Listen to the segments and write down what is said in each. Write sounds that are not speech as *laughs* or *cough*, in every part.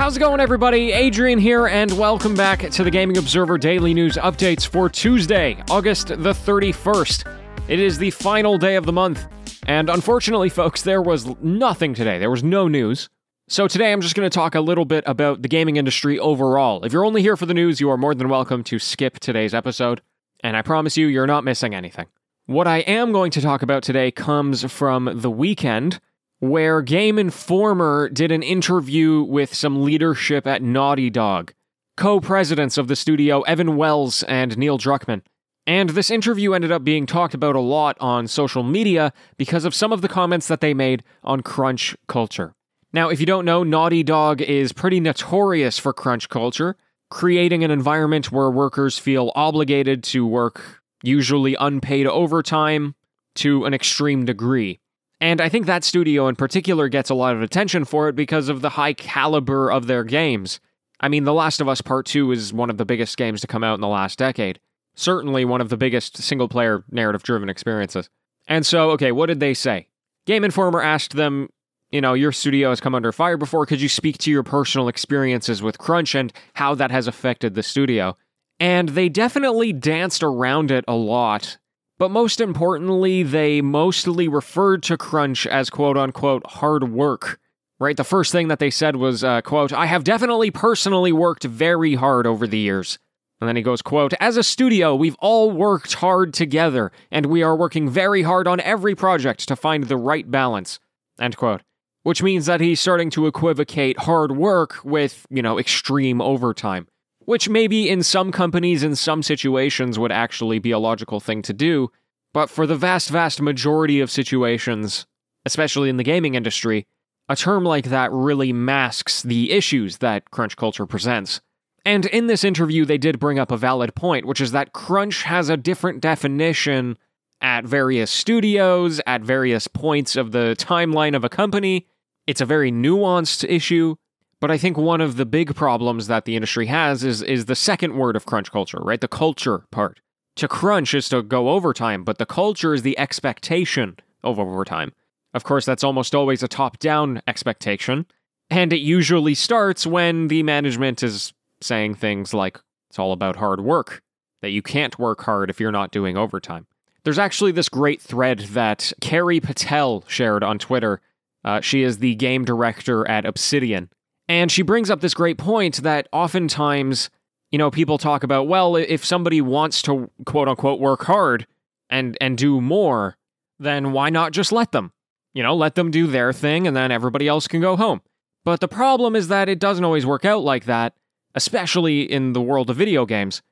How's it going, everybody? Adrian here, and welcome back to the Gaming Observer Daily News Updates for Tuesday, August the 31st. It is the final day of the month, and unfortunately, folks, there was nothing today. There was no news. So today I'm just going to talk a little bit about the gaming industry overall. If you're only here for the news, you are more than welcome to skip today's episode, and I promise you, you're not missing anything. What I am going to talk about today comes from the weekend where Game Informer did an interview with some leadership at Naughty Dog, co presidents of the studio, Evan Wells and Neil Druckmann. And this interview ended up being talked about a lot on social media because of some of the comments that they made on crunch culture. Now, if you don't know, Naughty Dog is pretty notorious for crunch culture, creating an environment where workers feel obligated to work usually unpaid overtime to an extreme degree. And I think that studio in particular gets a lot of attention for it because of the high caliber of their games. I mean, The Last of Us Part 2 is one of the biggest games to come out in the last decade. Certainly one of the biggest single player narrative driven experiences. And so, okay, what did they say? Game Informer asked them, you know, your studio has come under fire before. Could you speak to your personal experiences with Crunch and how that has affected the studio? And they definitely danced around it a lot but most importantly, they mostly referred to crunch as quote unquote hard work. Right? The first thing that they said was, uh, quote, I have definitely personally worked very hard over the years. And then he goes, quote, As a studio, we've all worked hard together, and we are working very hard on every project to find the right balance. End quote. Which means that he's starting to equivocate hard work with, you know, extreme overtime which maybe in some companies in some situations would actually be a logical thing to do, but for the vast, vast majority of situations, especially in the gaming industry, a term like that really masks the issues that crunch culture presents. And in this interview, they did bring up a valid point, which is that crunch has a different definition at various studios, at various points of the timeline of a company. It's a very nuanced issue, but I think one of the big problems that the industry has is is the second word of crunch culture, right? The culture part. To crunch is to go overtime, but the culture is the expectation of overtime. Of course, that's almost always a top-down expectation, and it usually starts when the management is saying things like it's all about hard work, that you can't work hard if you're not doing overtime. There's actually this great thread that Carrie Patel shared on Twitter. Uh, she is the game director at Obsidian, and she brings up this great point that oftentimes, you know, people talk about, well, if somebody wants to quote unquote work hard and and do more, then why not just let them? You know, let them do their thing and then everybody else can go home. But the problem is that it doesn't always work out like that, especially in the world of video games.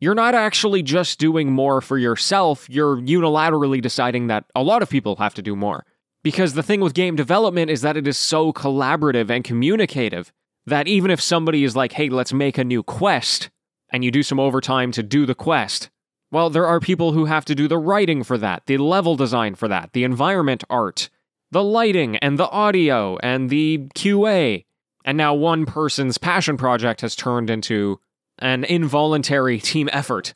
You're not actually just doing more for yourself, you're unilaterally deciding that a lot of people have to do more. Because the thing with game development is that it is so collaborative and communicative that even if somebody is like, hey, let's make a new quest, and you do some overtime to do the quest, well, there are people who have to do the writing for that, the level design for that, the environment art, the lighting and the audio and the QA. And now one person's passion project has turned into an involuntary team effort.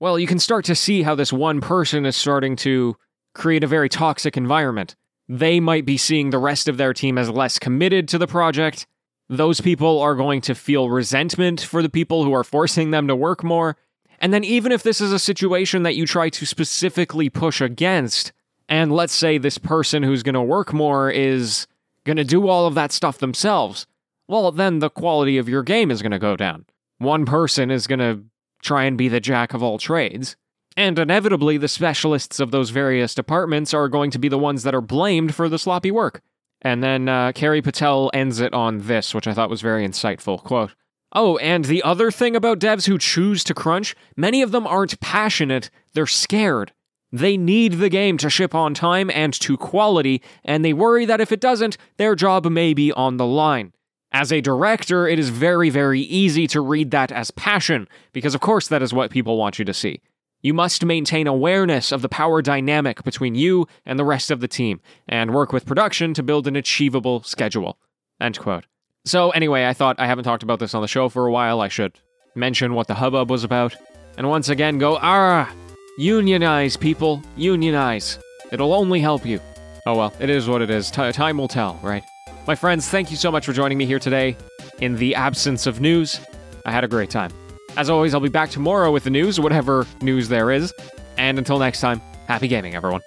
Well, you can start to see how this one person is starting to create a very toxic environment they might be seeing the rest of their team as less committed to the project. Those people are going to feel resentment for the people who are forcing them to work more. And then, even if this is a situation that you try to specifically push against, and let's say this person who's going to work more is going to do all of that stuff themselves, well, then the quality of your game is going to go down. One person is going to try and be the jack of all trades. And inevitably, the specialists of those various departments are going to be the ones that are blamed for the sloppy work. And then uh, Carrie Patel ends it on this, which I thought was very insightful. Quote, Oh, and the other thing about devs who choose to crunch, many of them aren't passionate, they're scared. They need the game to ship on time and to quality, and they worry that if it doesn't, their job may be on the line. As a director, it is very, very easy to read that as passion, because of course that is what people want you to see. You must maintain awareness of the power dynamic between you and the rest of the team, and work with production to build an achievable schedule. End quote. So, anyway, I thought I haven't talked about this on the show for a while. I should mention what the hubbub was about. And once again, go, ah, unionize, people, unionize. It'll only help you. Oh well, it is what it is. T- time will tell, right? My friends, thank you so much for joining me here today. in the absence of news. I had a great time. As always, I'll be back tomorrow with the news, whatever news there is. And until next time, happy gaming, everyone.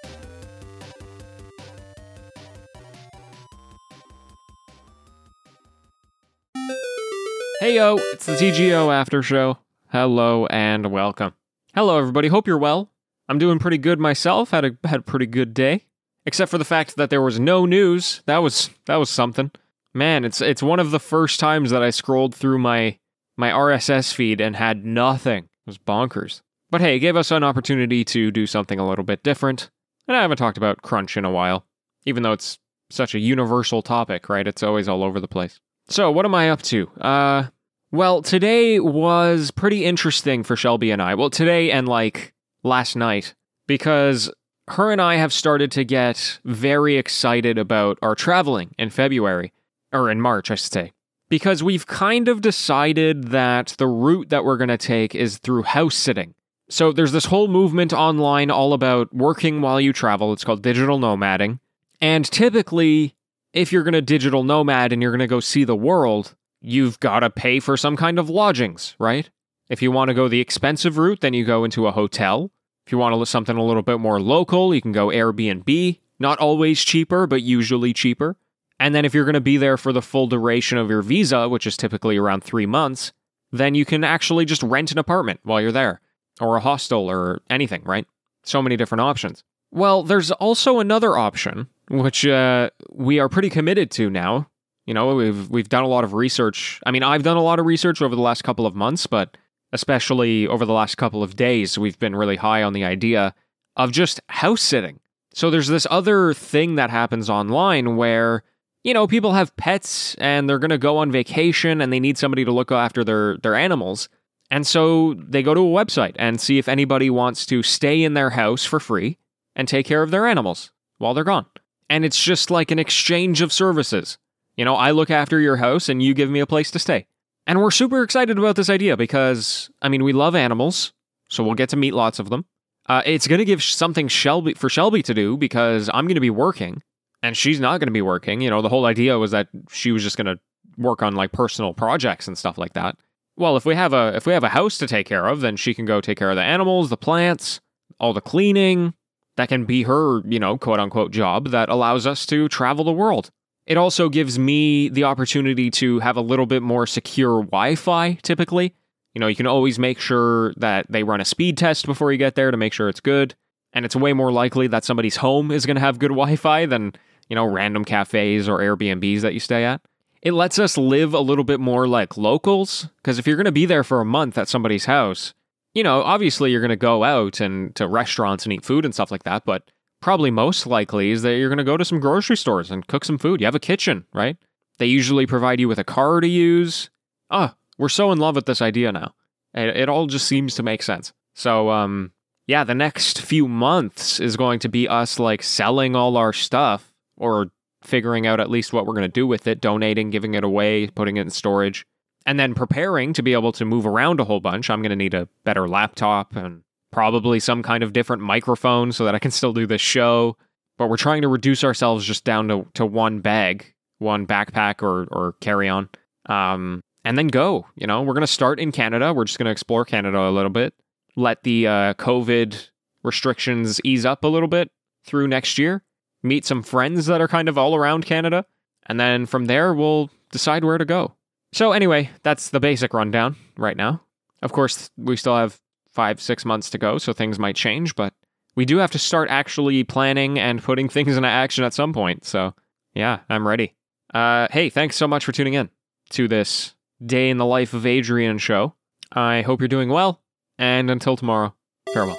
Hey yo, it's the TGO After Show. Hello and welcome. Hello, everybody. Hope you're well. I'm doing pretty good myself. Had a had a pretty good day, except for the fact that there was no news. That was that was something. Man, it's it's one of the first times that I scrolled through my my RSS feed and had nothing. It was bonkers. But hey, it gave us an opportunity to do something a little bit different. And I haven't talked about crunch in a while, even though it's such a universal topic, right? It's always all over the place. So, what am I up to? Uh well, today was pretty interesting for Shelby and I. Well, today and like last night because her and I have started to get very excited about our traveling in February or in March, I should say. Because we've kind of decided that the route that we're going to take is through house sitting. So there's this whole movement online all about working while you travel. It's called digital nomading. And typically, if you're going to digital nomad and you're going to go see the world, you've got to pay for some kind of lodgings, right? If you want to go the expensive route, then you go into a hotel. If you want to something a little bit more local, you can go Airbnb. Not always cheaper, but usually cheaper. And then if you're going to be there for the full duration of your visa, which is typically around three months, then you can actually just rent an apartment while you're there, or a hostel, or anything, right? So many different options. Well, there's also another option, which uh, we are pretty committed to now, you know, we've we've done a lot of research. I mean, I've done a lot of research over the last couple of months, but especially over the last couple of days, we've been really high on the idea of just house sitting. So there's this other thing that happens online where you know, people have pets and they're going to go on vacation and they need somebody to look after their their animals. And so they go to a website and see if anybody wants to stay in their house for free and take care of their animals while they're gone. And it's just like an exchange of services. You know, I look after your house and you give me a place to stay. And we're super excited about this idea because, I mean, we love animals, so we'll get to meet lots of them. Uh, it's going to give something Shelby for Shelby to do because I'm going to be working and she's not going to be working. You know, the whole idea was that she was just going to work on like personal projects and stuff like that. Well, if we have a if we have a house to take care of, then she can go take care of the animals, the plants, all the cleaning. That can be her, you know, quote unquote job that allows us to travel the world. It also gives me the opportunity to have a little bit more secure Wi Fi typically. You know, you can always make sure that they run a speed test before you get there to make sure it's good. And it's way more likely that somebody's home is going to have good Wi Fi than, you know, random cafes or Airbnbs that you stay at. It lets us live a little bit more like locals. Because if you're going to be there for a month at somebody's house, you know, obviously you're going to go out and to restaurants and eat food and stuff like that. But probably most likely is that you're going to go to some grocery stores and cook some food. You have a kitchen, right? They usually provide you with a car to use. Ah, oh, we're so in love with this idea now. It, it all just seems to make sense. So, um, yeah, the next few months is going to be us like selling all our stuff or figuring out at least what we're going to do with it, donating, giving it away, putting it in storage, and then preparing to be able to move around a whole bunch. I'm going to need a better laptop and probably some kind of different microphone so that I can still do this show. But we're trying to reduce ourselves just down to, to one bag, one backpack or, or carry on, um, and then go. You know, we're going to start in Canada. We're just going to explore Canada a little bit, let the uh, COVID restrictions ease up a little bit through next year, meet some friends that are kind of all around Canada, and then from there, we'll decide where to go. So, anyway, that's the basic rundown right now. Of course, we still have five, six months to go, so things might change, but we do have to start actually planning and putting *laughs* things into action at some point. So, yeah, I'm ready. Uh, hey, thanks so much for tuning in to this day in the life of Adrian show. I hope you're doing well, and until tomorrow, farewell.